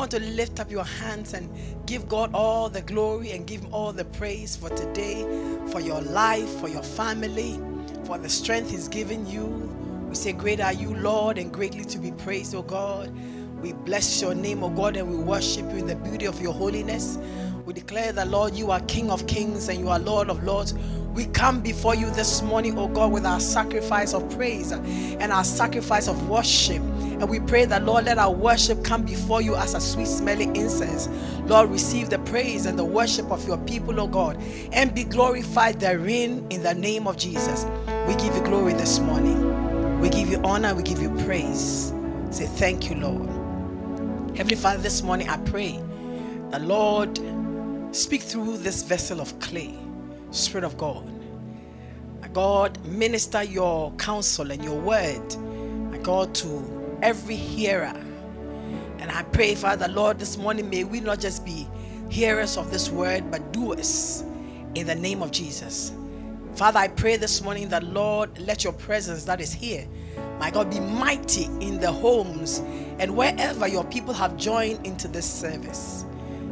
Want to lift up your hands and give God all the glory and give Him all the praise for today, for your life, for your family, for the strength He's given you. We say, Great are you, Lord, and greatly to be praised, O God. We bless your name, O God, and we worship you in the beauty of your holiness. We declare that, Lord, you are King of kings and you are Lord of lords. We come before you this morning, oh God, with our sacrifice of praise and our sacrifice of worship. And we pray that, Lord, let our worship come before you as a sweet smelling incense. Lord, receive the praise and the worship of your people, oh God, and be glorified therein in the name of Jesus. We give you glory this morning. We give you honor, we give you praise. Say thank you, Lord. Heavenly Father, this morning I pray the Lord speak through this vessel of clay Spirit of God. God, minister your counsel and your word, my God, to every hearer. And I pray, Father, Lord, this morning may we not just be hearers of this word, but doers in the name of Jesus. Father, I pray this morning that, Lord, let your presence that is here, my God, be mighty in the homes and wherever your people have joined into this service.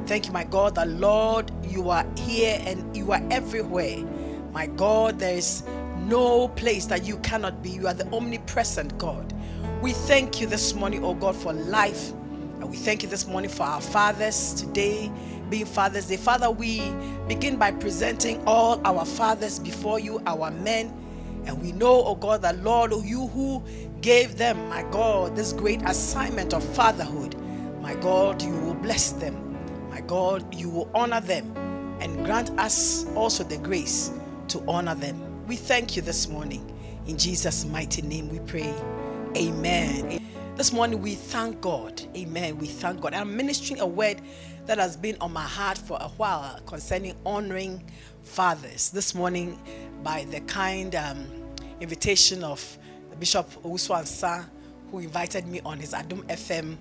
Thank you, my God, that Lord, you are here and you are everywhere. My God, there is no place that you cannot be. You are the omnipresent God. We thank you this morning, oh God, for life. And we thank you this morning for our fathers today being Father's Day. Father, we begin by presenting all our fathers before you, our men. And we know, oh God, that Lord, you who gave them, my God, this great assignment of fatherhood, my God, you will bless them. My God, you will honor them and grant us also the grace to honor them. We thank you this morning. In Jesus' mighty name we pray. Amen. This morning we thank God. Amen. We thank God. I'm ministering a word that has been on my heart for a while concerning honoring fathers. This morning, by the kind um, invitation of Bishop Owusu who invited me on his Adom FM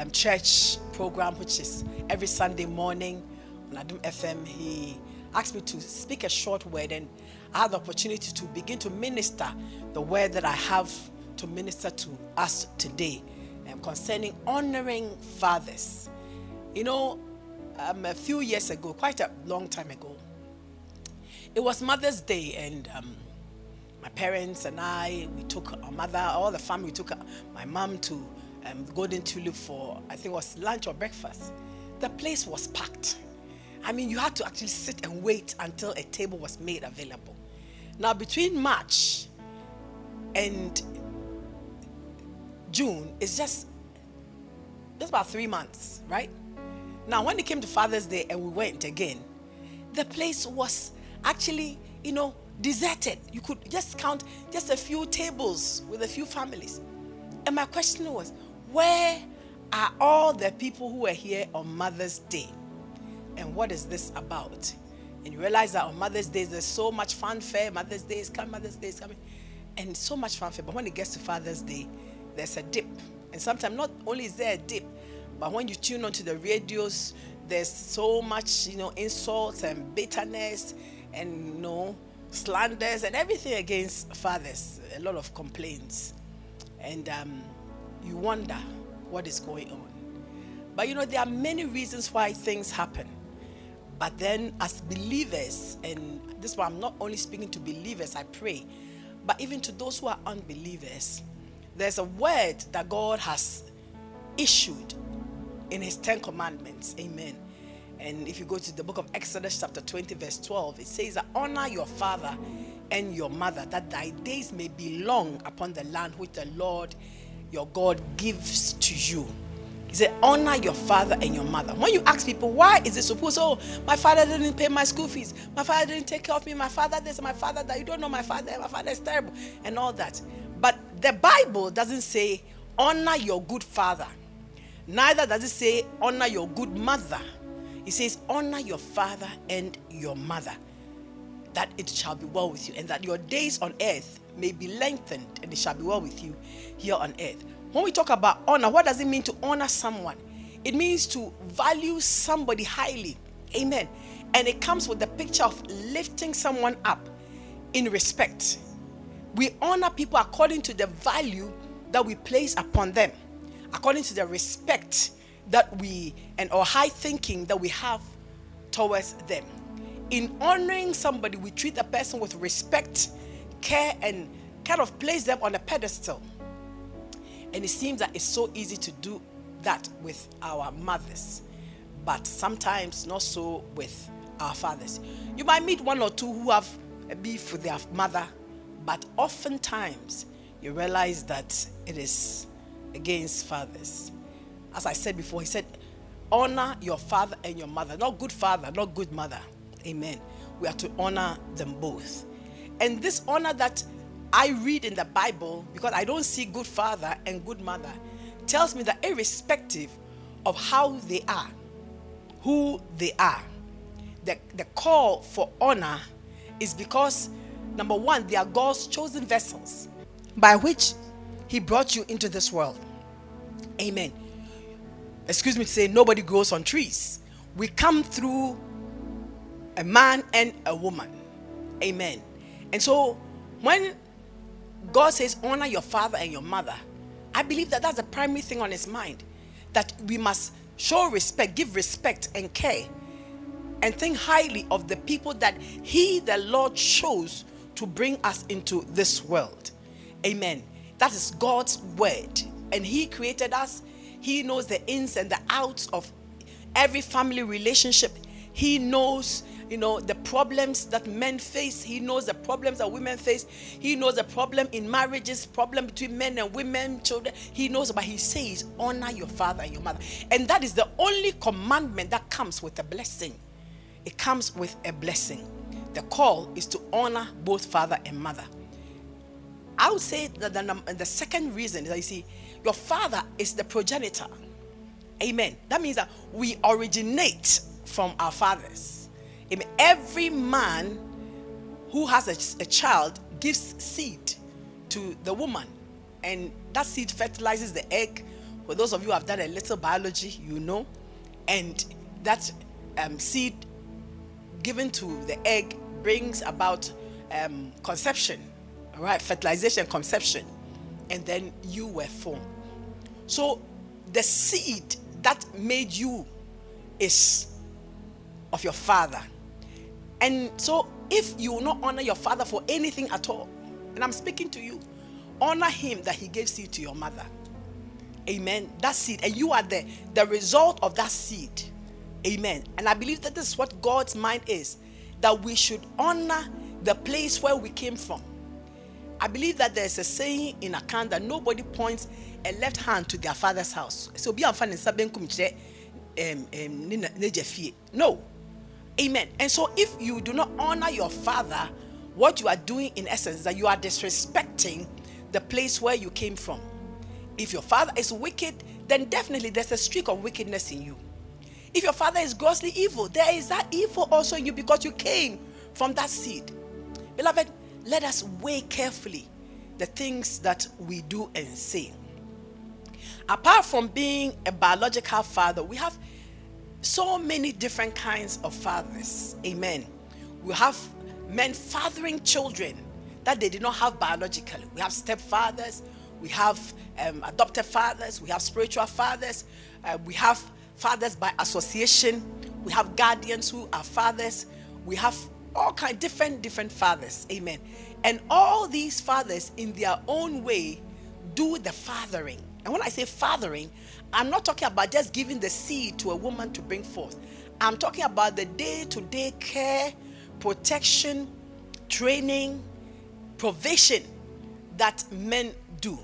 um, church program, which is every Sunday morning on Adom FM. He asked me to speak a short word, and I had the opportunity to begin to minister the word that I have to minister to us today um, concerning honoring fathers. You know, um, a few years ago, quite a long time ago, it was Mother's Day, and um, my parents and I, we took our mother, all the family, took my mom to um, Golden Tulip for, I think it was lunch or breakfast. The place was packed. I mean, you had to actually sit and wait until a table was made available. Now, between March and June, it's just, just about three months, right? Now, when it came to Father's Day and we went again, the place was actually, you know, deserted. You could just count just a few tables with a few families. And my question was, where are all the people who were here on Mother's Day? And what is this about? And you realize that on Mother's Day, there's so much fanfare. Mother's Day is coming, Mother's Day is coming. And so much fanfare. But when it gets to Father's Day, there's a dip. And sometimes not only is there a dip, but when you tune onto the radios, there's so much, you know, insults and bitterness and, you know, slanders and everything against fathers. A lot of complaints. And um, you wonder what is going on. But you know, there are many reasons why things happen. But then, as believers, and this is why I'm not only speaking to believers, I pray, but even to those who are unbelievers, there's a word that God has issued in His Ten Commandments. Amen. And if you go to the book of Exodus, chapter 20, verse 12, it says that honor your father and your mother, that thy days may be long upon the land which the Lord your God gives to you. He said, honor your father and your mother. When you ask people, why is it supposed, oh, my father didn't pay my school fees, my father didn't take care of me, my father this, my father that, you don't know my father, my father is terrible, and all that. But the Bible doesn't say, honor your good father. Neither does it say, honor your good mother. It says, honor your father and your mother, that it shall be well with you, and that your days on earth may be lengthened, and it shall be well with you here on earth. When we talk about honor, what does it mean to honor someone? It means to value somebody highly. Amen. And it comes with the picture of lifting someone up in respect. We honor people according to the value that we place upon them, according to the respect that we and our high thinking that we have towards them. In honoring somebody, we treat the person with respect, care, and kind of place them on a pedestal. And it seems that it's so easy to do that with our mothers, but sometimes not so with our fathers. You might meet one or two who have a beef with their mother, but oftentimes you realize that it is against fathers. As I said before, he said, honor your father and your mother. Not good father, not good mother. Amen. We are to honor them both. And this honor that I read in the Bible, because I don't see good father and good mother, tells me that irrespective of how they are, who they are, the, the call for honor is because number one, they are God's chosen vessels by which He brought you into this world. Amen. Excuse me to say, nobody grows on trees. We come through a man and a woman. Amen. And so when God says, honor your father and your mother, I believe that that's the primary thing on his mind. That we must show respect, give respect and care, and think highly of the people that he, the Lord, chose to bring us into this world. Amen. That is God's word. And he created us. He knows the ins and the outs of every family relationship. He knows you know, the problems that men face. He knows the problems that women face. He knows the problem in marriages, problem between men and women, children. He knows, but he says, honor your father and your mother. And that is the only commandment that comes with a blessing. It comes with a blessing. The call is to honor both father and mother. I would say that the, the second reason is that you see, your father is the progenitor. Amen. That means that we originate from our fathers. Every man who has a, a child gives seed to the woman, and that seed fertilizes the egg. For those of you who have done a little biology, you know, and that um, seed given to the egg brings about um, conception, right? Fertilization, conception, and then you were formed. So the seed that made you is of your father. And so, if you will not honor your father for anything at all, and I'm speaking to you, honor him that he gave seed to your mother. Amen. That seed, and you are the, the result of that seed. Amen. And I believe that this is what God's mind is that we should honor the place where we came from. I believe that there's a saying in Akan that nobody points a left hand to their father's house. So be on fine and Sabben Kumche. No. Amen. And so, if you do not honor your father, what you are doing in essence is that you are disrespecting the place where you came from. If your father is wicked, then definitely there's a streak of wickedness in you. If your father is grossly evil, there is that evil also in you because you came from that seed. Beloved, let us weigh carefully the things that we do and say. Apart from being a biological father, we have so many different kinds of fathers. Amen. We have men fathering children that they did not have biologically. We have stepfathers, we have um, adopted fathers, we have spiritual fathers, uh, we have fathers by association, we have guardians who are fathers, we have all kind different different fathers. Amen. And all these fathers in their own way do the fathering. And when I say fathering, I'm not talking about just giving the seed to a woman to bring forth. I'm talking about the day to day care, protection, training, provision that men do.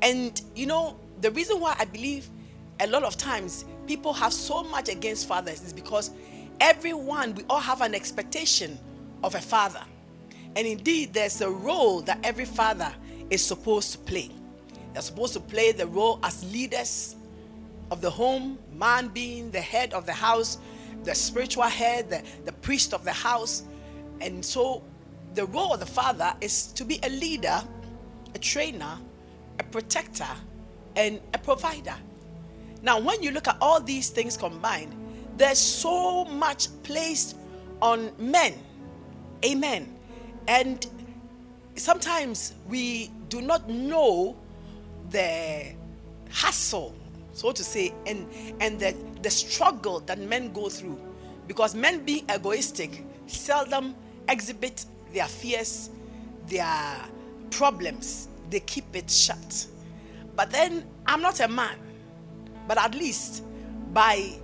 And you know, the reason why I believe a lot of times people have so much against fathers is because everyone, we all have an expectation of a father. And indeed, there's a role that every father is supposed to play. They're supposed to play the role as leaders, of the home, man being the head of the house, the spiritual head, the, the priest of the house. And so the role of the father is to be a leader, a trainer, a protector, and a provider. Now, when you look at all these things combined, there's so much placed on men. Amen. And sometimes we do not know the hassle, so to say, and, and the, the struggle that men go through. Because men being egoistic seldom exhibit their fears, their problems, they keep it shut. But then I'm not a man, but at least by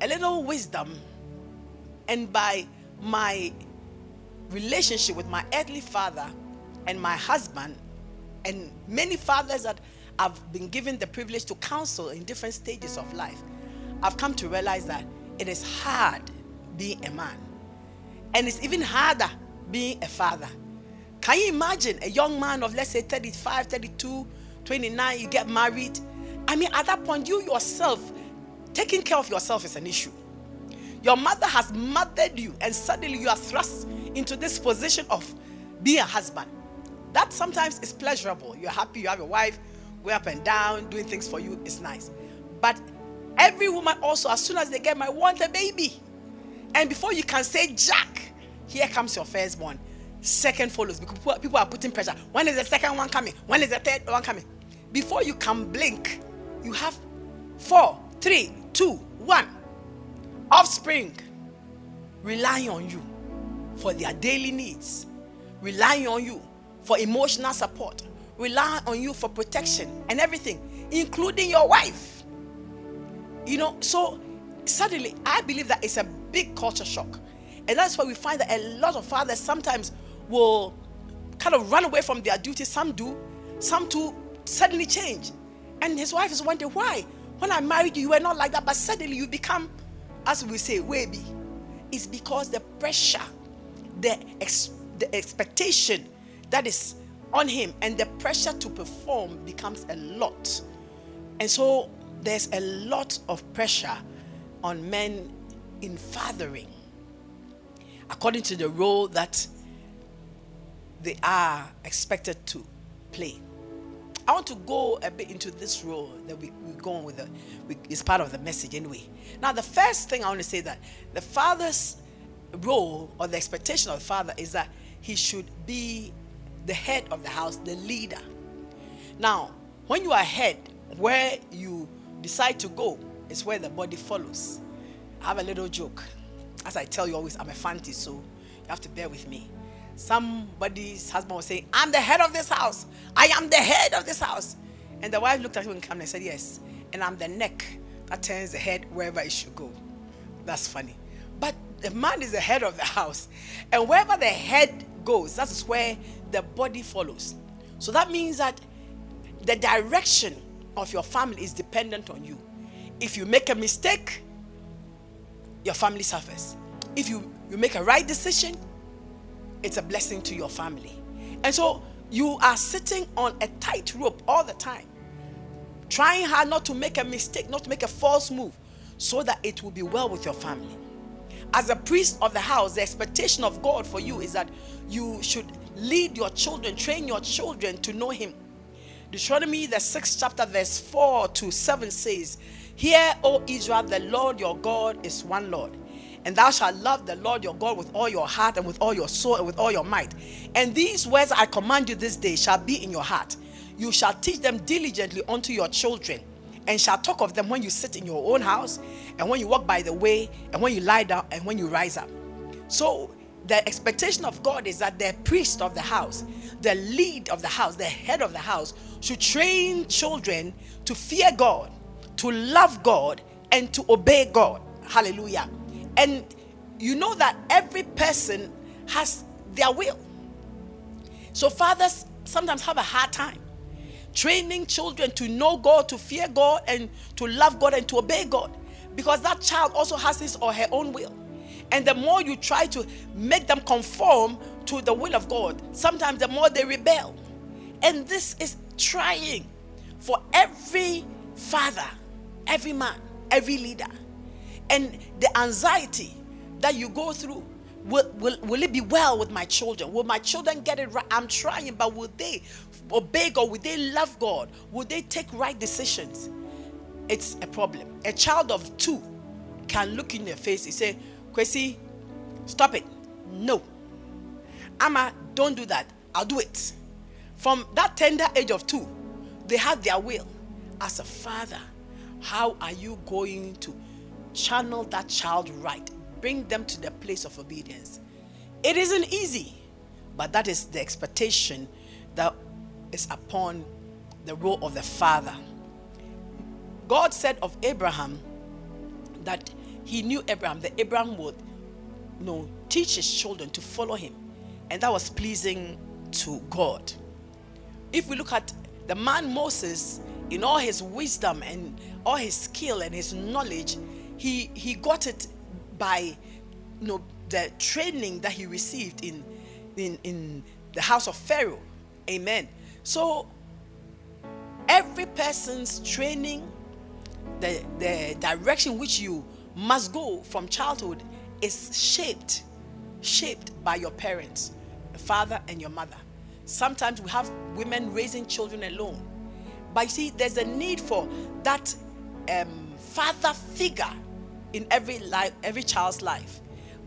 a little wisdom and by my relationship with my earthly father and my husband, and many fathers that I've been given the privilege to counsel in different stages of life, I've come to realize that it is hard being a man. And it's even harder being a father. Can you imagine a young man of, let's say, 35, 32, 29, you get married? I mean, at that point, you yourself, taking care of yourself is an issue. Your mother has mothered you, and suddenly you are thrust into this position of being a husband. That sometimes is pleasurable. You're happy, you have a wife, way up and down, doing things for you, is nice. But every woman also, as soon as they get married, want a baby. And before you can say Jack, here comes your firstborn. Second follows because people are putting pressure. When is the second one coming? When is the third one coming? Before you can blink, you have four, three, two, one. Offspring relying on you for their daily needs, relying on you for emotional support, relying on you for protection and everything, including your wife. You know, so suddenly I believe that it's a big culture shock. And that's why we find that a lot of fathers sometimes will kind of run away from their duties. Some do, some too suddenly change. And his wife is wondering, why? When I married you, you were not like that, but suddenly you become, as we say, wavy. It's because the pressure, the, ex- the expectation that is on him and the pressure to perform becomes a lot. And so there's a lot of pressure on men in fathering according to the role that they are expected to play. I want to go a bit into this role that we, we go on with. The, we, it's part of the message anyway. Now, the first thing I want to say that the father's role or the expectation of the father is that he should be the head of the house, the leader. Now, when you are head, where you decide to go is where the body follows. I have a little joke. As I tell you always, I'm a fancy, so you have to bear with me. Somebody's husband was saying, I'm the head of this house. I am the head of this house. And the wife looked at him and said, Yes. And I'm the neck that turns the head wherever it should go. That's funny. But the man is the head of the house. And wherever the head goes, that is where the body follows. So that means that the direction of your family is dependent on you. If you make a mistake, your family suffers. If you, you make a right decision, it's a blessing to your family. And so you are sitting on a tight rope all the time, trying hard not to make a mistake, not to make a false move, so that it will be well with your family. As a priest of the house, the expectation of God for you is that you should lead your children, train your children to know Him. Deuteronomy, the sixth chapter, verse 4 to 7 says, Hear, O Israel, the Lord your God is one Lord. And thou shalt love the Lord your God with all your heart and with all your soul and with all your might. And these words I command you this day shall be in your heart. You shall teach them diligently unto your children, and shall talk of them when you sit in your own house, and when you walk by the way, and when you lie down, and when you rise up. So the expectation of God is that the priest of the house, the lead of the house, the head of the house, should train children to fear God to love God and to obey God. Hallelujah. And you know that every person has their will. So fathers sometimes have a hard time training children to know God, to fear God, and to love God and to obey God because that child also has his or her own will. And the more you try to make them conform to the will of God, sometimes the more they rebel. And this is trying for every father every man, every leader. And the anxiety that you go through will, will, will it be well with my children? Will my children get it right? I'm trying, but will they obey God? Will they love God? Will they take right decisions? It's a problem. A child of two can look in your face and say, Kwesi, stop it. No. Ama, don't do that. I'll do it. From that tender age of two, they had their will. As a father, how are you going to channel that child right? Bring them to the place of obedience. It isn't easy, but that is the expectation that is upon the role of the father. God said of Abraham that he knew Abraham, that Abraham would you know, teach his children to follow him. And that was pleasing to God. If we look at the man Moses, in all his wisdom and all his skill and his knowledge, he, he got it by you know, the training that he received in, in, in the house of Pharaoh. Amen. So, every person's training, the, the direction which you must go from childhood is shaped, shaped by your parents, the father and your mother. Sometimes we have women raising children alone. But you see, there's a need for that um, father figure in every life, every child's life.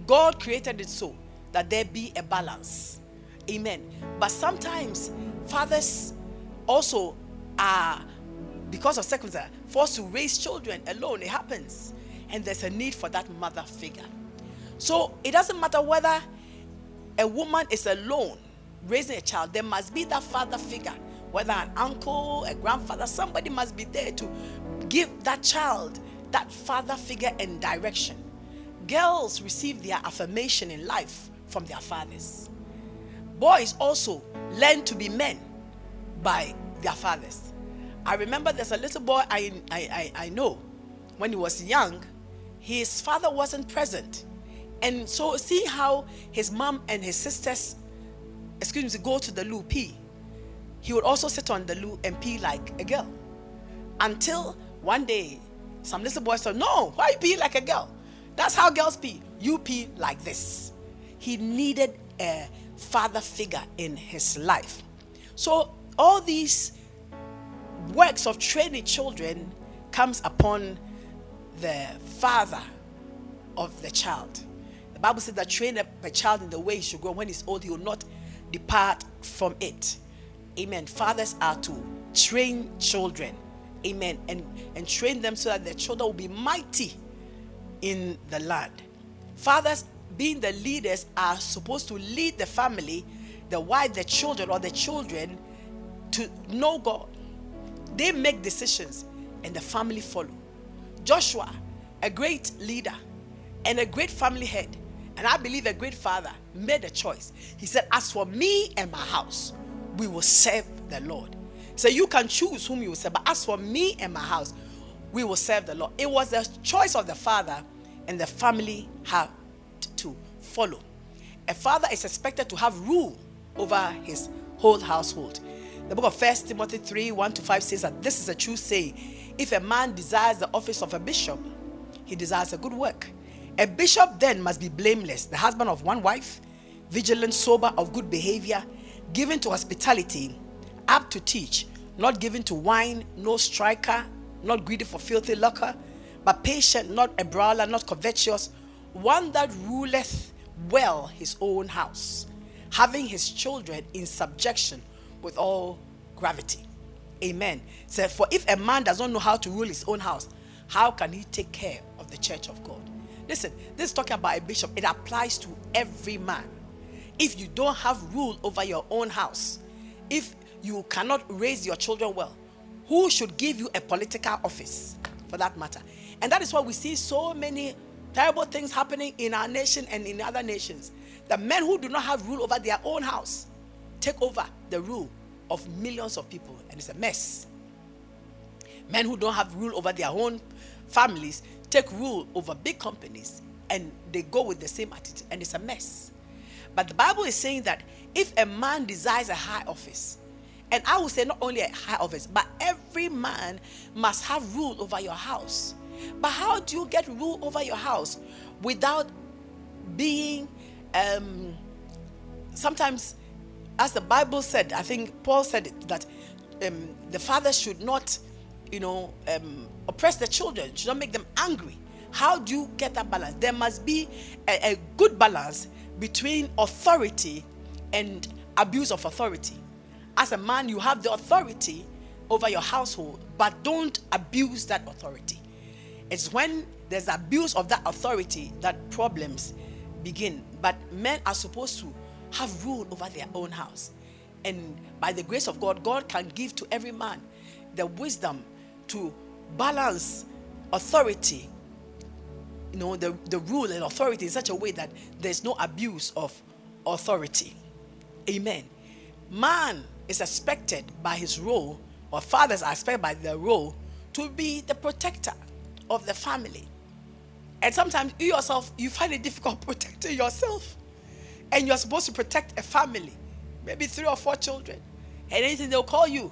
God created it so that there be a balance. Amen. But sometimes fathers also are, because of circumstances, forced to raise children alone. It happens. And there's a need for that mother figure. So it doesn't matter whether a woman is alone raising a child, there must be that father figure, whether an uncle, a grandfather, somebody must be there to give that child that father figure and direction. Girls receive their affirmation in life from their fathers. Boys also learn to be men by their fathers. I remember there's a little boy I, I, I, I know when he was young, his father wasn't present. And so, see how his mom and his sisters, excuse me, go to the loo pee. He would also sit on the loo and pee like a girl. Until one day, some little boy said, No, why you pee like a girl? That's how girls pee. You pee like this. He needed a father figure in his life. So, all these works of training children comes upon the father of the child. The Bible says that train a child in the way he should go. When he's old, he will not depart from it. Amen. Fathers are to train children. Amen. And, and train them so that their children will be mighty in the land. Fathers, being the leaders, are supposed to lead the family, the wife, the children, or the children to know God. They make decisions and the family follow. Joshua, a great leader and a great family head, and I believe a great father, made a choice. He said, As for me and my house, we will serve the Lord. So you can choose whom you will serve, but as for me and my house, we will serve the Lord. It was the choice of the father, and the family had to follow. A father is expected to have rule over his whole household. The book of First Timothy 3 1 to 5 says that this is a true saying. If a man desires the office of a bishop, he desires a good work. A bishop then must be blameless, the husband of one wife, vigilant, sober, of good behavior, given to hospitality, apt to teach, not given to wine, no striker, not greedy for filthy lucre, but patient, not a brawler, not covetous, one that ruleth well his own house, having his children in subjection with all gravity. Amen. So, for if a man does not know how to rule his own house, how can he take care of the church of God? Listen, this is talking about a bishop. It applies to every man. If you don't have rule over your own house, if you cannot raise your children well, who should give you a political office for that matter? And that is why we see so many terrible things happening in our nation and in other nations. The men who do not have rule over their own house take over the rule of millions of people, and it's a mess. Men who don't have rule over their own families take rule over big companies and they go with the same attitude, and it's a mess. But the Bible is saying that if a man desires a high office And I will say not only a high office, but every man must have rule over your house. But how do you get rule over your house without being um, sometimes, as the Bible said, I think Paul said it, that um, the father should not, you know, um, oppress the children, should not make them angry. How do you get that balance? There must be a, a good balance between authority and abuse of authority. As a man, you have the authority over your household, but don't abuse that authority. It's when there's abuse of that authority that problems begin. But men are supposed to have rule over their own house. And by the grace of God, God can give to every man the wisdom to balance authority, you know, the, the rule and authority in such a way that there's no abuse of authority. Amen. Man is expected by his role, or fathers are expected by their role, to be the protector of the family. And sometimes you yourself, you find it difficult protecting yourself. And you're supposed to protect a family, maybe three or four children. And anything they'll call you,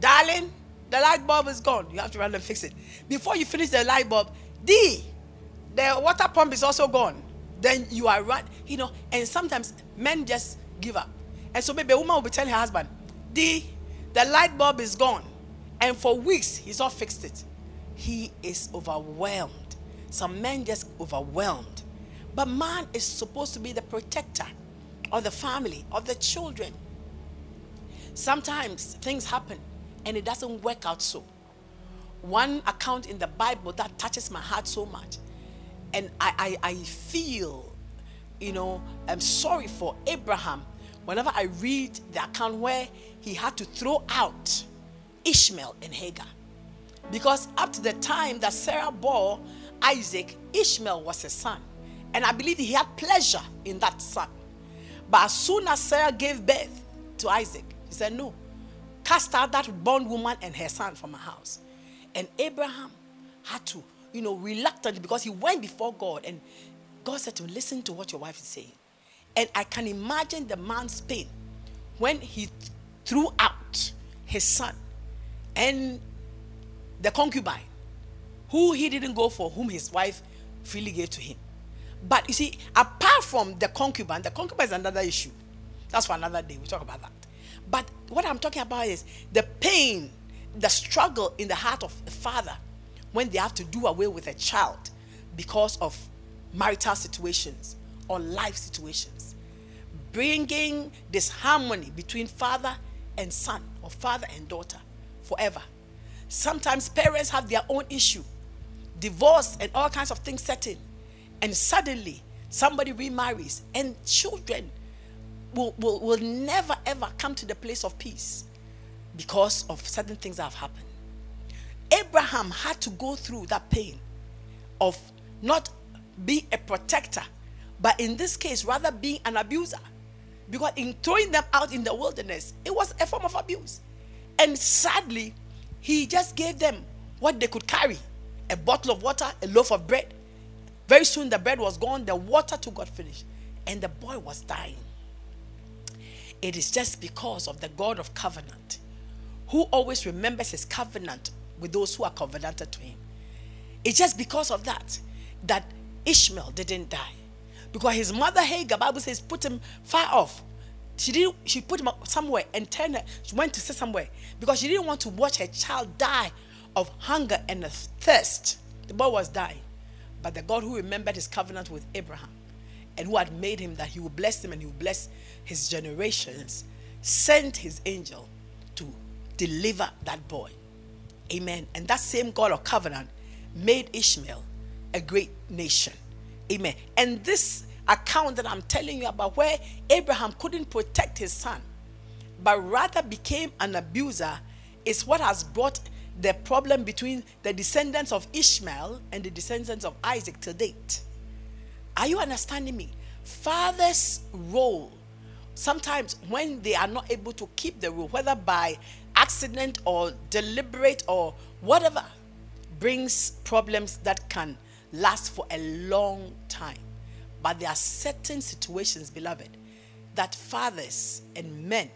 darling, the light bulb is gone. You have to run and fix it. Before you finish the light bulb, D, the water pump is also gone. Then you are right, you know. And sometimes men just give up. And so maybe a woman will be telling her husband, D, the light bulb is gone. And for weeks, he's not fixed it. He is overwhelmed. Some men just overwhelmed. But man is supposed to be the protector of the family, of the children. Sometimes things happen and it doesn't work out so. One account in the Bible that touches my heart so much, and I, I, I feel, you know, I'm sorry for Abraham whenever I read the account where he had to throw out Ishmael and Hagar. Because up to the time that Sarah bore Isaac, Ishmael was a son. And I believe he had pleasure in that son. But as soon as Sarah gave birth to Isaac, he said, No, cast out that bondwoman and her son from my house. And Abraham had to, you know, reluctantly, because he went before God and God said to him, Listen to what your wife is saying. And I can imagine the man's pain when he threw out his son and the concubine, who he didn't go for, whom his wife freely gave to him. But you see, apart from the concubine, the concubine is another issue. That's for another day. We'll talk about that. But what I'm talking about is the pain, the struggle in the heart of a father when they have to do away with a child because of marital situations or life situations. Bringing this harmony between father and son or father and daughter forever. Sometimes parents have their own issue, divorce and all kinds of things set in and suddenly somebody remarries and children will, will, will never ever come to the place of peace because of certain things that have happened. Abraham had to go through that pain of not be a protector, but in this case, rather being an abuser. Because in throwing them out in the wilderness, it was a form of abuse. And sadly, he just gave them what they could carry a bottle of water, a loaf of bread, very soon the bread was gone, the water too got finished, and the boy was dying. It is just because of the God of covenant who always remembers his covenant with those who are covenanted to him. It's just because of that that Ishmael didn't die. Because his mother Hagar, Bible says, put him far off. She didn't she put him somewhere and turned she went to sit somewhere because she didn't want to watch her child die of hunger and thirst. The boy was dying. But the God who remembered his covenant with Abraham and who had made him that he would bless him and he would bless his generations sent his angel to deliver that boy. Amen. And that same God of covenant made Ishmael a great nation. Amen. And this account that I'm telling you about, where Abraham couldn't protect his son, but rather became an abuser, is what has brought the problem between the descendants of Ishmael and the descendants of Isaac to date. Are you understanding me? Father's role, sometimes when they are not able to keep the rule, whether by accident or deliberate or whatever, brings problems that can last for a long time. But there are certain situations, beloved, that fathers and men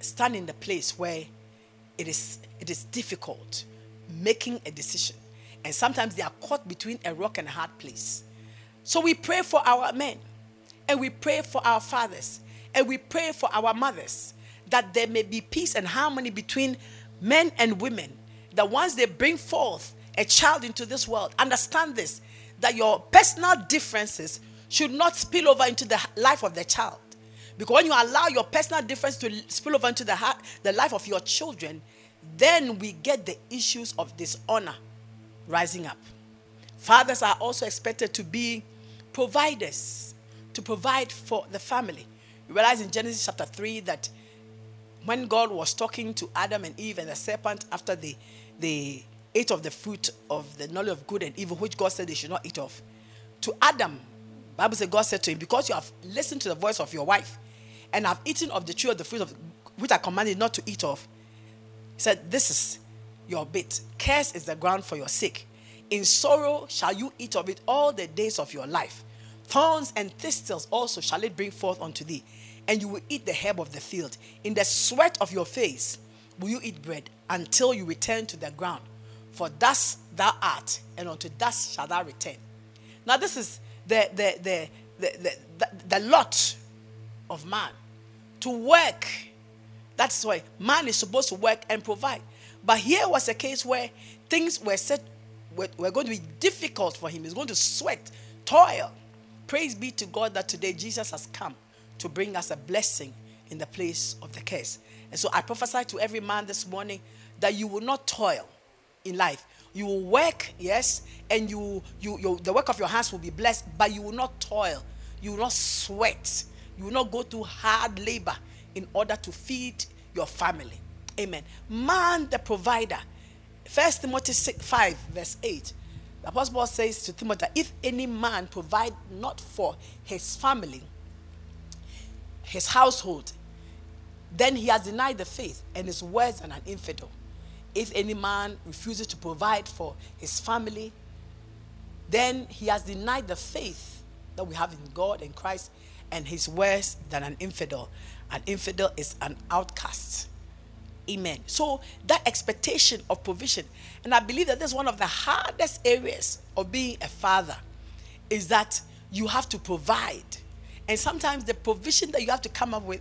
stand in the place where it is it is difficult making a decision. And sometimes they are caught between a rock and a hard place. So we pray for our men and we pray for our fathers and we pray for our mothers that there may be peace and harmony between men and women. That once they bring forth a child into this world, understand this that your personal differences should not spill over into the life of the child. Because when you allow your personal difference to spill over into the, heart, the life of your children, then we get the issues of dishonor rising up. Fathers are also expected to be providers, to provide for the family. You realize in Genesis chapter 3 that when God was talking to Adam and Eve and the serpent after they, they ate of the fruit of the knowledge of good and evil, which God said they should not eat of, to Adam, Bible says God said to him, Because you have listened to the voice of your wife and have eaten of the tree of the fruit of which I commanded not to eat of, he said, This is your bit. Curse is the ground for your sake. In sorrow shall you eat of it all the days of your life. Thorns and thistles also shall it bring forth unto thee, and you will eat the herb of the field. In the sweat of your face will you eat bread until you return to the ground. For thus thou art, and unto dust shall thou return. Now, this is the, the, the, the, the, the lot of man to work. That's why man is supposed to work and provide. But here was a case where things were said were, were going to be difficult for him. He's going to sweat, toil. Praise be to God that today Jesus has come to bring us a blessing in the place of the curse. And so I prophesy to every man this morning that you will not toil in life. You will work, yes, and you, you, you, the work of your hands will be blessed, but you will not toil. You will not sweat. You will not go through hard labor in order to feed your family. Amen. Man, the provider. First Timothy 6, 5, verse 8. The Apostle Paul says to Timothy, if any man provide not for his family, his household, then he has denied the faith and is worse than an infidel. If any man refuses to provide for his family, then he has denied the faith that we have in God and Christ, and he's worse than an infidel. An infidel is an outcast. Amen. So that expectation of provision, and I believe that that's one of the hardest areas of being a father, is that you have to provide. And sometimes the provision that you have to come up with,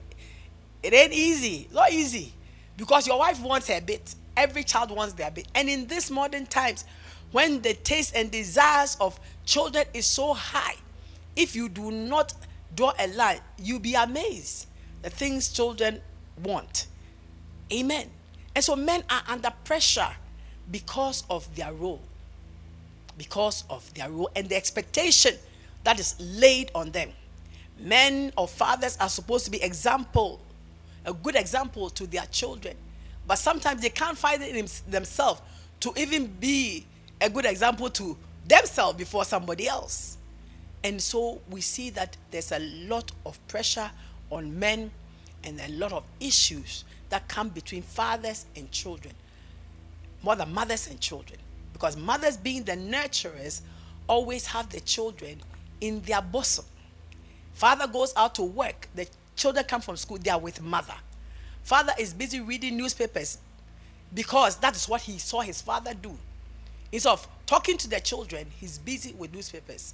it ain't easy. Not easy. Because your wife wants her bit. Every child wants their bit. And in these modern times, when the taste and desires of children is so high, if you do not draw a line, you'll be amazed the things children want. Amen. And so men are under pressure because of their role. Because of their role and the expectation that is laid on them. Men or fathers are supposed to be example, a good example to their children. But sometimes they can't find it in themselves to even be a good example to themselves before somebody else. And so we see that there's a lot of pressure on men and a lot of issues that come between fathers and children, more than mothers and children. Because mothers, being the nurturers, always have the children in their bosom. Father goes out to work, the children come from school, they are with mother. Father is busy reading newspapers because that is what he saw his father do. Instead of talking to the children, he's busy with newspapers.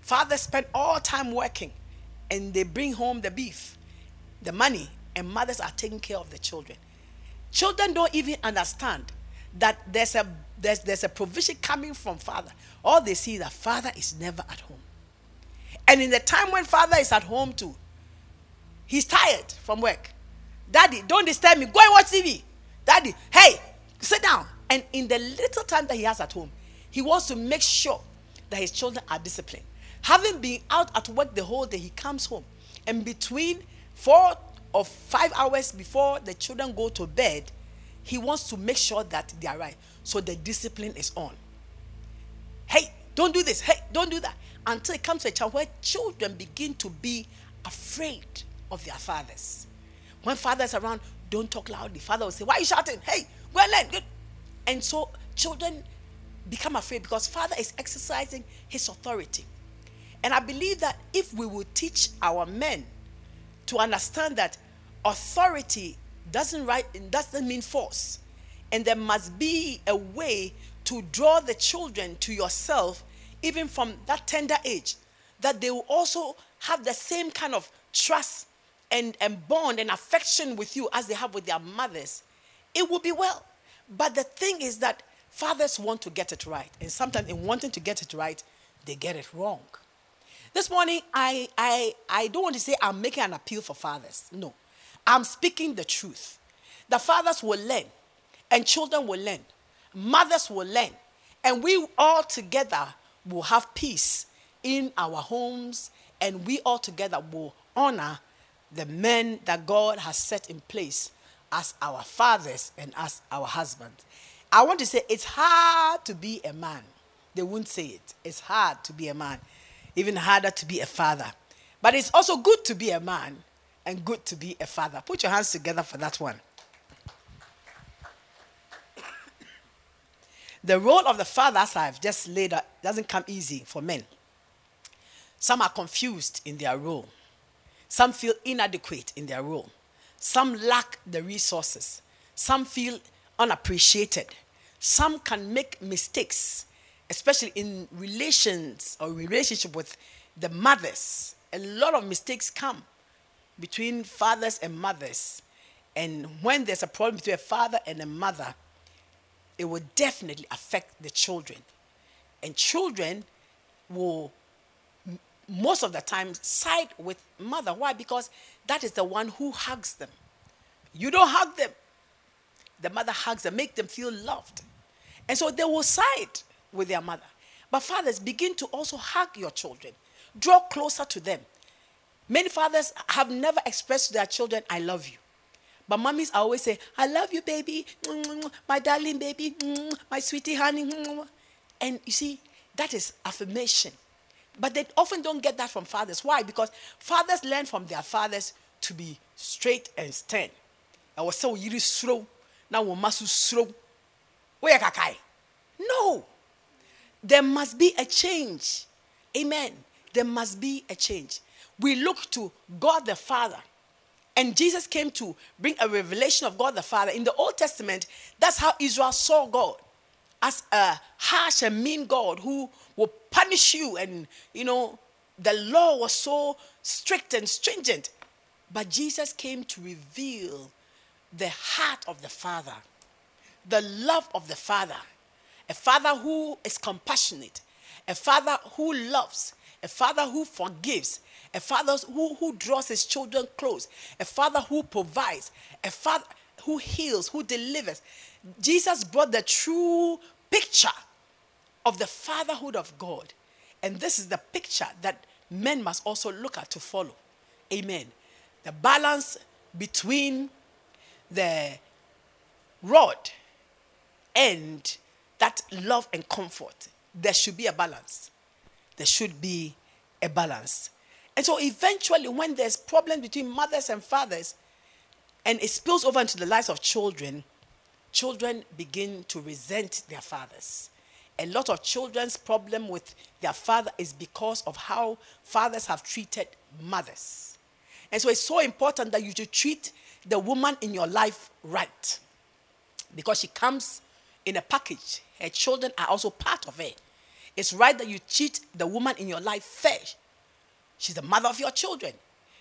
Father spend all time working and they bring home the beef, the money, and mothers are taking care of the children. Children don't even understand that there's a there's, there's a provision coming from father. All they see is that father is never at home. And in the time when father is at home too, he's tired from work. Daddy, don't disturb me. Go and watch TV. Daddy, hey, sit down. And in the little time that he has at home, he wants to make sure that his children are disciplined. Having been out at work the whole day, he comes home. And between four or five hours before the children go to bed, he wants to make sure that they are right. So the discipline is on. Hey, don't do this. Hey, don't do that. Until it comes to a time where children begin to be afraid of their fathers. When father's around, don't talk loudly. Father will say, Why are you shouting? Hey, go and learn. And so children become afraid because father is exercising his authority. And I believe that if we will teach our men to understand that authority doesn't right doesn't mean force. And there must be a way to draw the children to yourself even from that tender age that they will also have the same kind of trust and, and bond and affection with you as they have with their mothers, it will be well. But the thing is that fathers want to get it right. And sometimes in wanting to get it right, they get it wrong. This morning, I, I, I don't want to say I'm making an appeal for fathers. No. I'm speaking the truth. The fathers will learn, and children will learn, mothers will learn, and we all together will have peace in our homes, and we all together will honor the men that God has set in place as our fathers and as our husbands. I want to say it's hard to be a man. They won't say it. It's hard to be a man, even harder to be a father. But it's also good to be a man and good to be a father. Put your hands together for that one. The role of the father, as I've just laid out, doesn't come easy for men. Some are confused in their role. Some feel inadequate in their role. Some lack the resources. Some feel unappreciated. Some can make mistakes, especially in relations or relationship with the mothers. A lot of mistakes come between fathers and mothers. And when there's a problem between a father and a mother, it will definitely affect the children. And children will most of the time side with mother. Why? Because that is the one who hugs them. You don't hug them. The mother hugs them, make them feel loved. And so they will side with their mother. But fathers, begin to also hug your children. Draw closer to them. Many fathers have never expressed to their children, I love you. But mummies always say, I love you, baby. My darling baby. My sweetie honey. And you see, that is affirmation. But they often don't get that from fathers. Why? Because fathers learn from their fathers to be straight and stern. I was so you slow. Now we must slow. Where kakai? No. There must be a change. Amen. There must be a change. We look to God the Father. And Jesus came to bring a revelation of God the Father. In the Old Testament, that's how Israel saw God as a harsh and mean God who will punish you. And, you know, the law was so strict and stringent. But Jesus came to reveal the heart of the Father, the love of the Father, a Father who is compassionate, a Father who loves, a Father who forgives, a Father who, who draws his children close, a Father who provides, a Father who heals, who delivers. Jesus brought the true picture of the fatherhood of God. And this is the picture that men must also look at to follow. Amen. The balance between the rod and that love and comfort. There should be a balance. There should be a balance. And so eventually, when there's problems between mothers and fathers, and it spills over into the lives of children, children begin to resent their fathers. A lot of children's problem with their father is because of how fathers have treated mothers. And so it's so important that you should treat the woman in your life right. Because she comes in a package. Her children are also part of her. It's right that you treat the woman in your life fair. She's the mother of your children.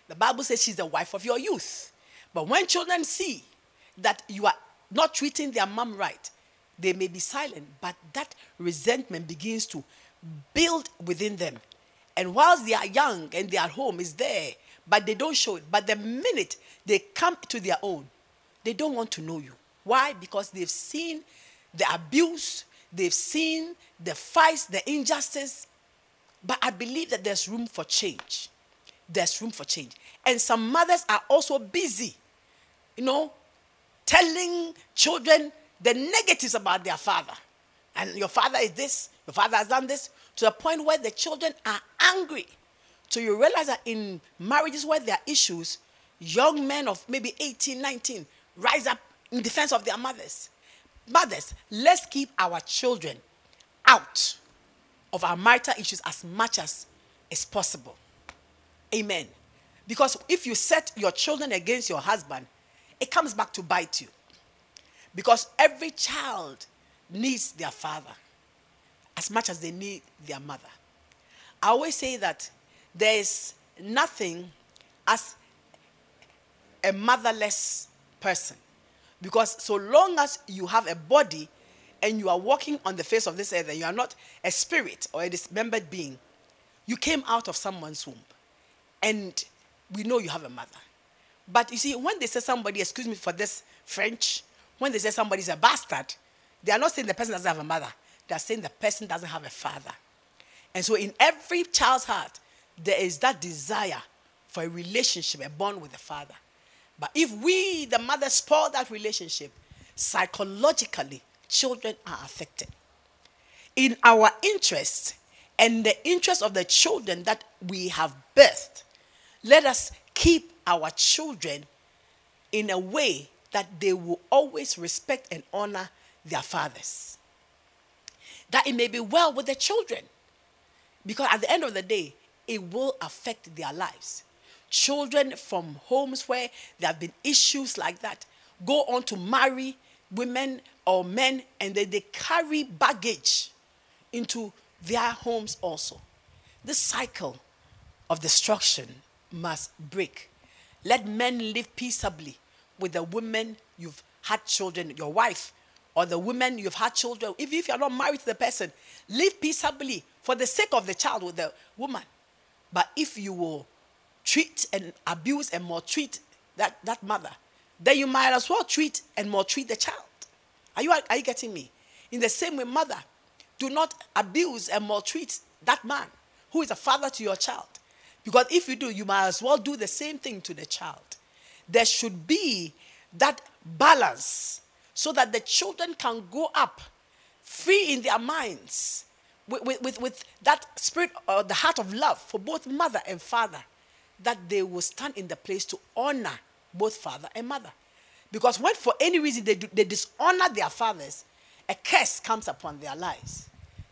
The Bible says she's the wife of your youth. But when children see that you are not treating their mom right, they may be silent, but that resentment begins to build within them. And whilst they are young and they are home, is there, but they don't show it. But the minute they come to their own, they don't want to know you. Why? Because they've seen the abuse, they've seen the fights, the injustice. But I believe that there's room for change. There's room for change. And some mothers are also busy, you know, telling children the negatives about their father. And your father is this, your father has done this, to the point where the children are angry. So you realize that in marriages where there are issues, young men of maybe 18, 19 rise up in defense of their mothers. Mothers, let's keep our children out of our marital issues as much as is possible. Amen. Because if you set your children against your husband, it comes back to bite you. Because every child needs their father as much as they need their mother. I always say that there is nothing as a motherless person. Because so long as you have a body and you are walking on the face of this earth and you are not a spirit or a dismembered being, you came out of someone's womb. And we know you have a mother. But you see, when they say somebody, excuse me for this French, when they say somebody's a bastard, they are not saying the person doesn't have a mother. They are saying the person doesn't have a father. And so in every child's heart, there is that desire for a relationship, a bond with the father. But if we, the mother, spoil that relationship, psychologically, children are affected. In our interest and the interest of the children that we have birthed, let us keep our children in a way that they will always respect and honor their fathers. That it may be well with their children. Because at the end of the day, it will affect their lives. Children from homes where there have been issues like that go on to marry women or men and they, they carry baggage into their homes also. This cycle of destruction must break. Let men live peaceably with the women you've had children, your wife, or the women you've had children. Even if you're not married to the person, live peaceably for the sake of the child with the woman. But if you will treat and abuse and maltreat that, that mother, then you might as well treat and maltreat the child. Are you, are you getting me? In the same way, mother, do not abuse and maltreat that man who is a father to your child. Because if you do, you might as well do the same thing to the child. There should be that balance so that the children can grow up free in their minds with, with, with, with that spirit or the heart of love for both mother and father, that they will stand in the place to honor both father and mother. Because when for any reason they, do, they dishonor their fathers, a curse comes upon their lives.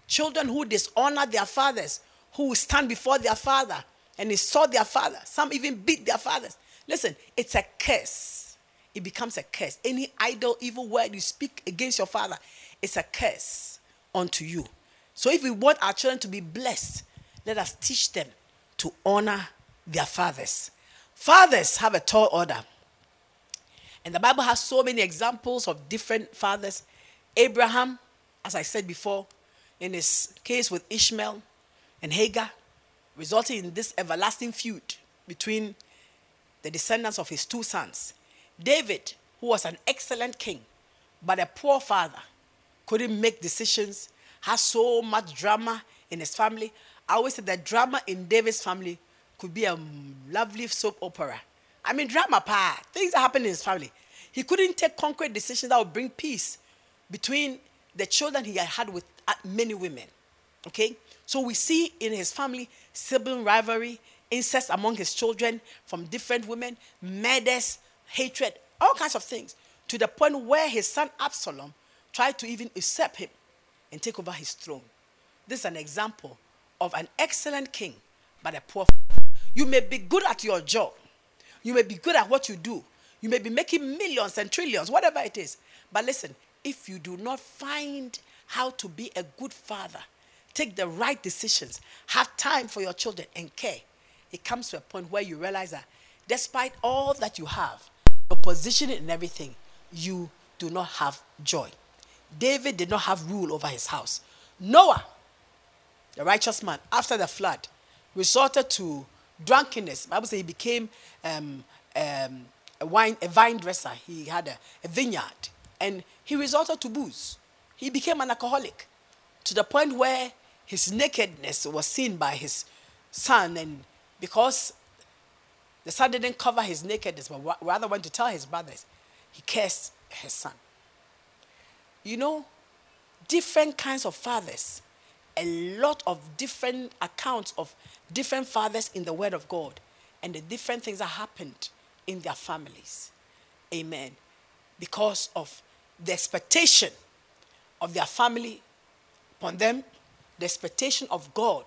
Children who dishonor their fathers, who stand before their father and insult their father, some even beat their fathers. Listen, it's a curse. It becomes a curse. Any idle, evil word you speak against your father, it's a curse unto you. So if we want our children to be blessed, let us teach them to honor their fathers. Fathers have a tall order. And the Bible has so many examples of different fathers. Abraham, as I said before, in his case with Ishmael and Hagar, resulting in this everlasting feud between the descendants of his two sons. David, who was an excellent king, but a poor father, couldn't make decisions, has so much drama in his family. I always said that drama in David's family could be a lovely soap opera. I mean, drama, pa. Things that happen in his family. He couldn't take concrete decisions that would bring peace between the children he had had with uh, many women. Okay? So we see in his family sibling rivalry, incest among his children from different women, murders, hatred, all kinds of things, to the point where his son Absalom tried to even usurp him and take over his throne. This is an example of an excellent king, but a poor. You may be good at your job, you may be good at what you do. You may be making millions and trillions, whatever it is. But listen, if you do not find how to be a good father, take the right decisions, have time for your children, and care, it comes to a point where you realize that despite all that you have, your position and everything, you do not have joy. David did not have rule over his house. Noah, the righteous man, after the flood, resorted to drunkenness. Bible says he became um, um, a, wine, a vine dresser. He had a, a vineyard. And he resorted to booze. He became an alcoholic to the point where his nakedness was seen by his son. And because the son didn't cover his nakedness, but rather went to tell his brothers, he cursed his son. You know, different kinds of fathers, a lot of different accounts of different fathers in the Word of God, and the different things that happened in their families. Amen. Because of the expectation of their family upon them, the expectation of God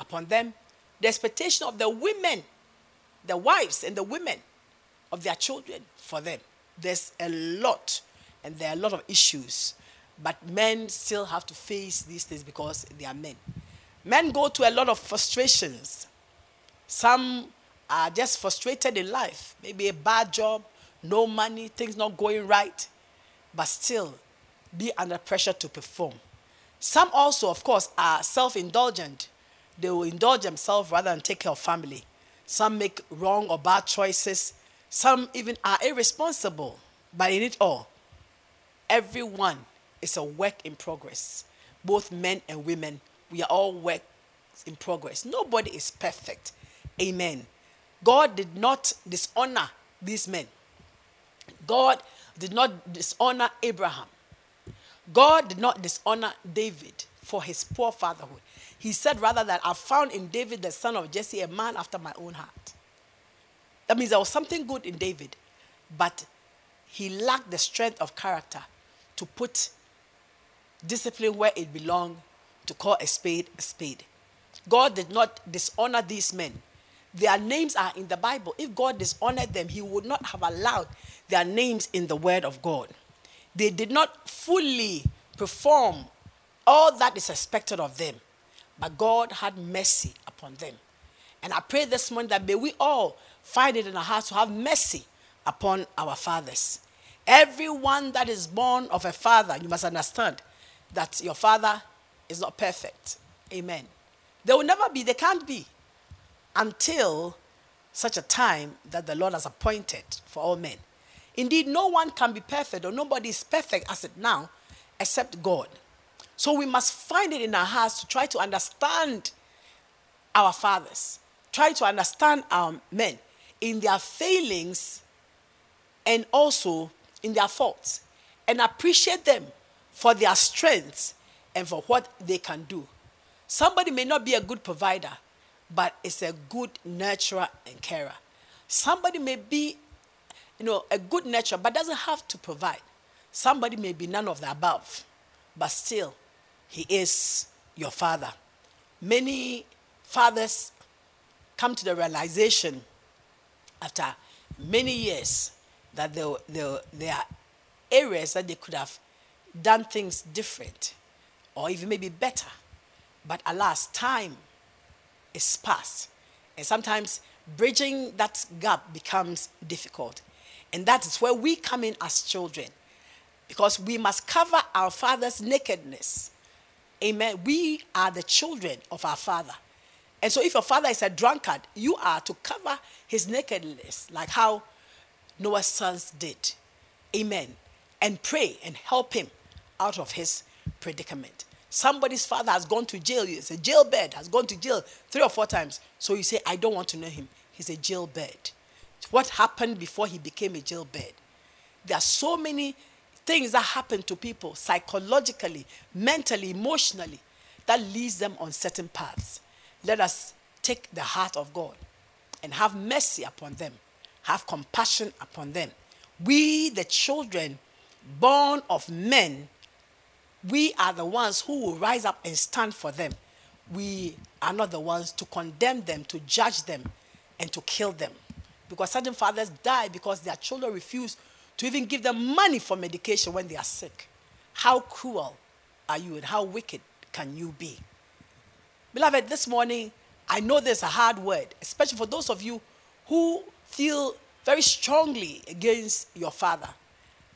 upon them, the expectation of the women, the wives and the women of their children for them. There's a lot, and there are a lot of issues, but men still have to face these things because they are men. Men go to a lot of frustrations. Some are just frustrated in life, maybe a bad job, no money, things not going right, but still be under pressure to perform. Some also, of course, are self indulgent. They will indulge themselves rather than take care of family. Some make wrong or bad choices. Some even are irresponsible. But in it all, everyone is a work in progress. Both men and women, we are all work in progress. Nobody is perfect. Amen. God did not dishonor these men. God did not dishonor Abraham. God did not dishonor David for his poor fatherhood. He said rather that I found in David the son of Jesse a man after my own heart. That means there was something good in David, but he lacked the strength of character to put discipline where it belonged, to call a spade a spade. God did not dishonor these men. Their names are in the Bible. If God dishonored them, He would not have allowed their names in the Word of God. They did not fully perform all that is expected of them, but God had mercy upon them. And I pray this morning that may we all find it in our hearts to have mercy upon our fathers. Everyone that is born of a father, you must understand that your father is not perfect. Amen. There will never be, they can't be, until such a time that the Lord has appointed for all men. Indeed, no one can be perfect, or nobody is perfect as it now, except God. So we must find it in our hearts to try to understand our fathers, try to understand our men in their failings and also in their faults, and appreciate them for their strengths and for what they can do. Somebody may not be a good provider, but is a good nurturer and carer. Somebody may be, you know, a good nurturer, but doesn't have to provide. Somebody may be none of the above, but still, he is your father. Many fathers come to the realization after many years that there, there, there are areas that they could have done things different or even maybe better. But alas, time is past. And sometimes bridging that gap becomes difficult. And that is where we come in as children. Because we must cover our father's nakedness. Amen. We are the children of our father. And so if your father is a drunkard, you are to cover his nakedness, like how Noah's sons did. Amen. And pray and help him out of his predicament. Somebody's father has gone to jail. It's a jailbird, has gone to jail three or four times. So you say, I don't want to know him. He's a jailbird. What happened before he became a jailbird? There are so many things that happen to people psychologically, mentally, emotionally, that leads them on certain paths. Let us take the heart of God and have mercy upon them, have compassion upon them. We, the children born of men, we are the ones who will rise up and stand for them. We are not the ones to condemn them, to judge them, and to kill them. Because certain fathers die because their children refuse to even give them money for medication when they are sick. How cruel are you and how wicked can you be? Beloved, this morning, I know there's a hard word, especially for those of you who feel very strongly against your father.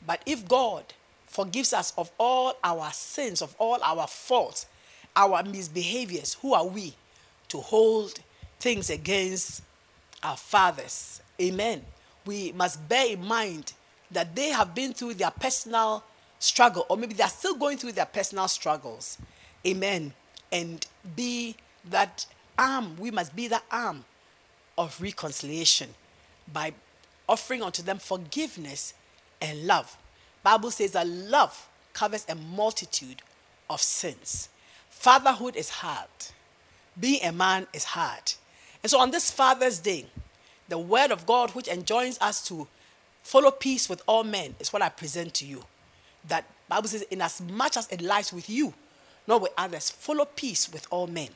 But if God forgives us of all our sins, of all our faults, our misbehaviors, who are we to hold things against our fathers? Amen. We must bear in mind that they have been through their personal struggle, or maybe they're still going through their personal struggles. Amen. And be that arm, we must be the arm of reconciliation by offering unto them forgiveness and love. Bible says that love covers a multitude of sins. Fatherhood is hard. Being a man is hard. And so on this Father's Day, the word of God which enjoins us to follow peace with all men is what I present to you. That Bible says, in as much as it lies with you, not with others, follow peace with all men.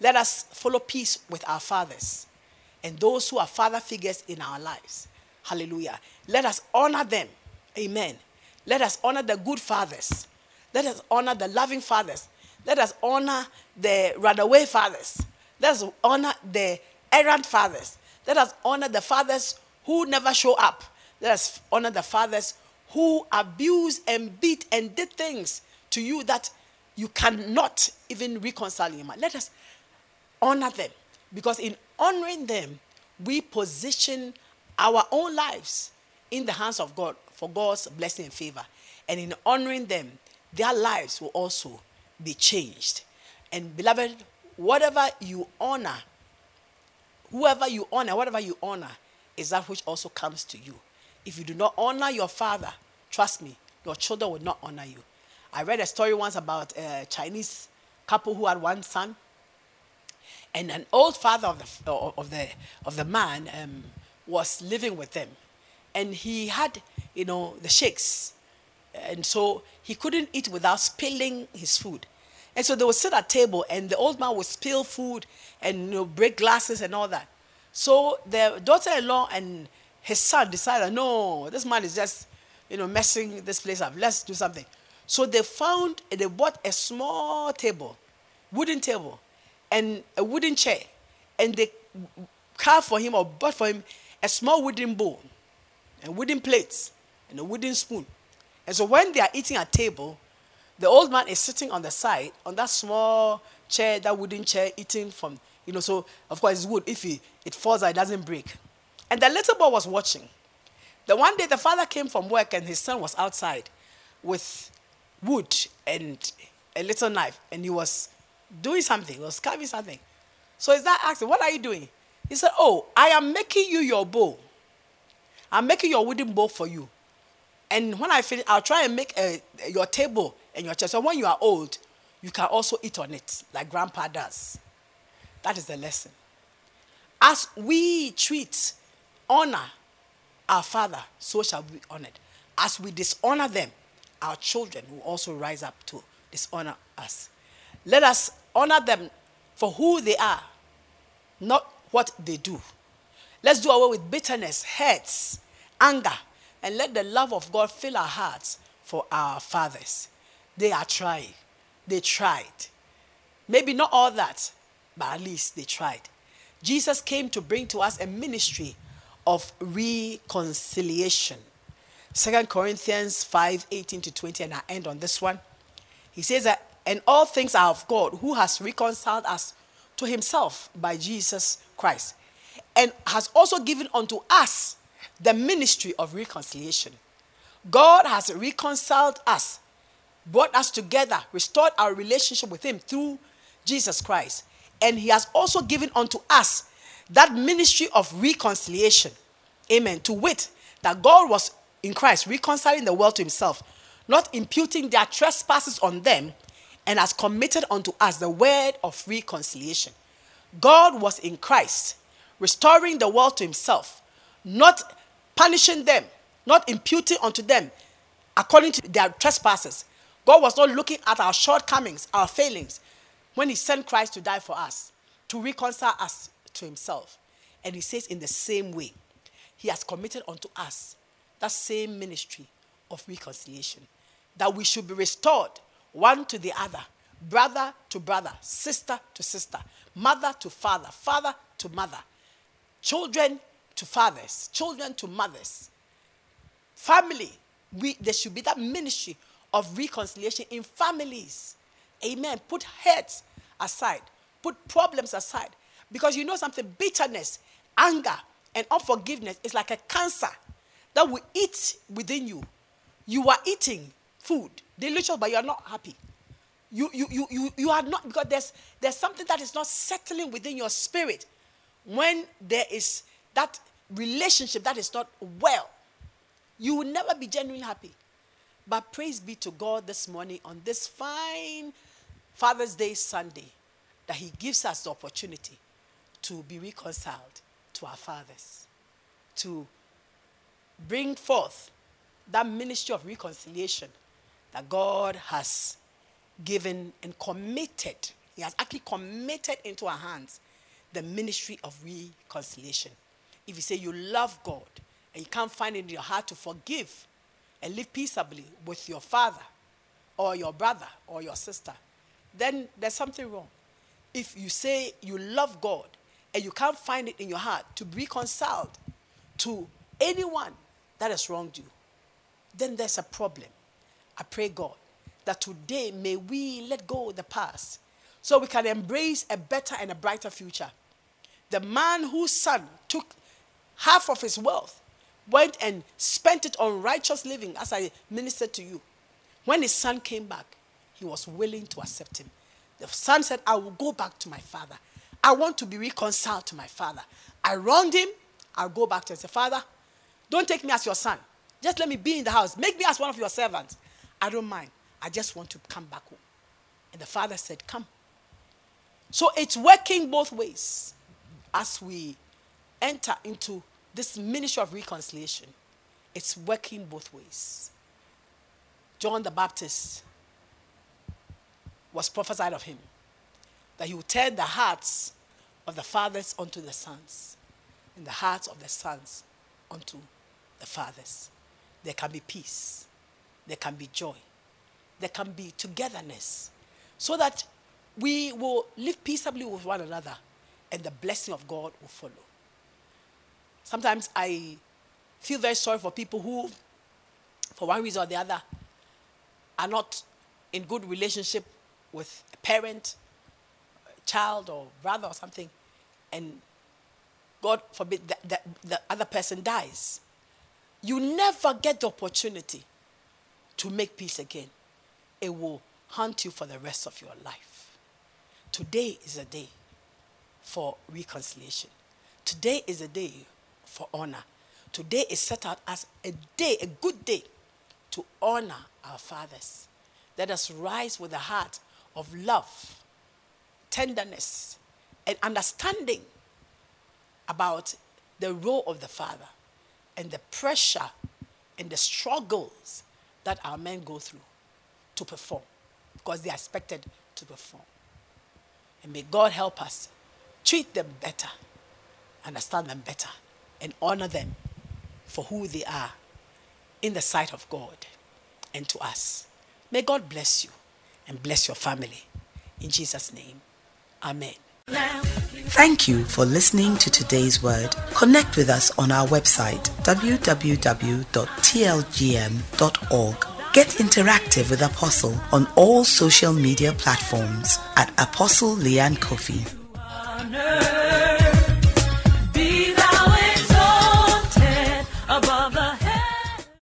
Let us follow peace with our fathers and those who are father figures in our lives. Hallelujah. Let us honor them. Amen. Let us honor the good fathers. Let us honor the loving fathers. Let us honor the runaway fathers. Let us honor the errant fathers. Let us honor the fathers who never show up. Let us honor the fathers who abused and beat and did things to you that you cannot even reconcile mind. Let us honor them because in honoring them, we position our own lives in the hands of God for God's blessing and favor. And in honoring them, their lives will also be changed. And beloved, whatever you honor, whoever you honor, whatever you honor, is that which also comes to you. If you do not honor your father, trust me, your children will not honor you. I read a story once about a Chinese couple who had one son, and an old father of the of the of the man um, was living with them, and he had you know the shakes, and so he couldn't eat without spilling his food. And so they would sit at table, and the old man would spill food and you know, break glasses and all that. So the daughter-in-law and his son decided, no, this man is just, you know, messing this place up. Let's do something. So they found, they bought a small table, wooden table, and a wooden chair, and they carved for him or bought for him a small wooden bowl, and wooden plates, and a wooden spoon. And so when they are eating at table, the old man is sitting on the side on that small chair, that wooden chair, eating from, you know, so of course it's wood. If he, it falls, it doesn't break. And the little boy was watching. The one day the father came from work and his son was outside with wood and a little knife and he was doing something, he was carving something. So his dad asked him, What are you doing? He said, Oh, I am making you your bowl. I'm making your wooden bowl for you. And when I finish, I'll try and make a, your table and your chair. So when you are old, you can also eat on it, like grandpa does. That is the lesson. As we treat honor our father, so shall we be honored. As we dishonor them, our children will also rise up to dishonor us. Let us honor them for who they are, not what they do. Let's do away with bitterness, hurts, anger, and let the love of God fill our hearts for our fathers. They are trying. They tried. Maybe not all that, but at least they tried. Jesus came to bring to us a ministry of reconciliation. Second Corinthians 5 18 to 20, and I end on this one. He says that, and all things are of God who has reconciled us to himself by Jesus Christ, and has also given unto us the ministry of reconciliation. God has reconciled us, brought us together, restored our relationship with Him through Jesus Christ. And He has also given unto us that ministry of reconciliation. Amen. To wit, that God was in Christ reconciling the world to Himself, not imputing their trespasses on them, and has committed unto us the word of reconciliation. God was in Christ, restoring the world to Himself, not punishing them, not imputing unto them according to their trespasses. God was not looking at our shortcomings, our failings, when He sent Christ to die for us, to reconcile us to Himself. And He says, in the same way, He has committed unto us that same ministry of reconciliation, that we should be restored one to the other, brother to brother, sister to sister, mother to father, father to mother, children to fathers, children to mothers, family. We, there should be that ministry of reconciliation in families. Amen. Put heads aside, put problems aside. Because you know something bitterness, anger, and unforgiveness is like a cancer that will eat within you. You are eating food, delicious, but you are not happy. You, you, you, you, you are not, because there's, there's something that is not settling within your spirit when there is that relationship that is not well, you will never be genuinely happy. But praise be to God this morning on this fine Father's Day Sunday that He gives us the opportunity to be reconciled to our fathers, to bring forth that ministry of reconciliation that God has given and committed. He has actually committed into our hands the ministry of reconciliation if you say you love God and you can't find it in your heart to forgive and live peaceably with your father or your brother or your sister, then there's something wrong. If you say you love God and you can't find it in your heart to be reconciled to anyone that has wronged you, then there's a problem. I pray, God, that today may we let go of the past so we can embrace a better and a brighter future. The man whose son took half of his wealth, went and spent it on righteous living, as I ministered to you. When his son came back, he was willing to accept him. The son said, I will go back to my father. I want to be reconciled to my father. I wronged him. I'll go back to him say, Father, don't take me as your son. Just let me be in the house. Make me as one of your servants. I don't mind. I just want to come back home. And the father said, Come. So it's working both ways as we enter into this ministry of reconciliation. It's working both ways. John the Baptist was prophesied of him that he would turn the hearts of the fathers unto the sons, and the hearts of the sons unto the fathers. There can be peace, there can be joy, there can be togetherness, so that we will live peaceably with one another and the blessing of God will follow. Sometimes I feel very sorry for people who, for one reason or the other, are not in good relationship with a parent, child, or brother, or something, and God forbid that, that the other person dies. You never get the opportunity to make peace again. It will haunt you for the rest of your life. Today is a day for reconciliation. Today is a day for honor. Today is set out as a day, a good day to honor our fathers. Let us rise with a heart of love, tenderness, and understanding about the role of the father and the pressure and the struggles that our men go through to perform because they are expected to perform. And may God help us treat them better, understand them better, and honor them for who they are in the sight of God and to us. May God bless you and bless your family. In Jesus' name, Amen. Thank you for listening to today's word. Connect with us on our website www.tlgm.org. Get interactive with Apostle on all social media platforms at Apostle Leanne Coffee.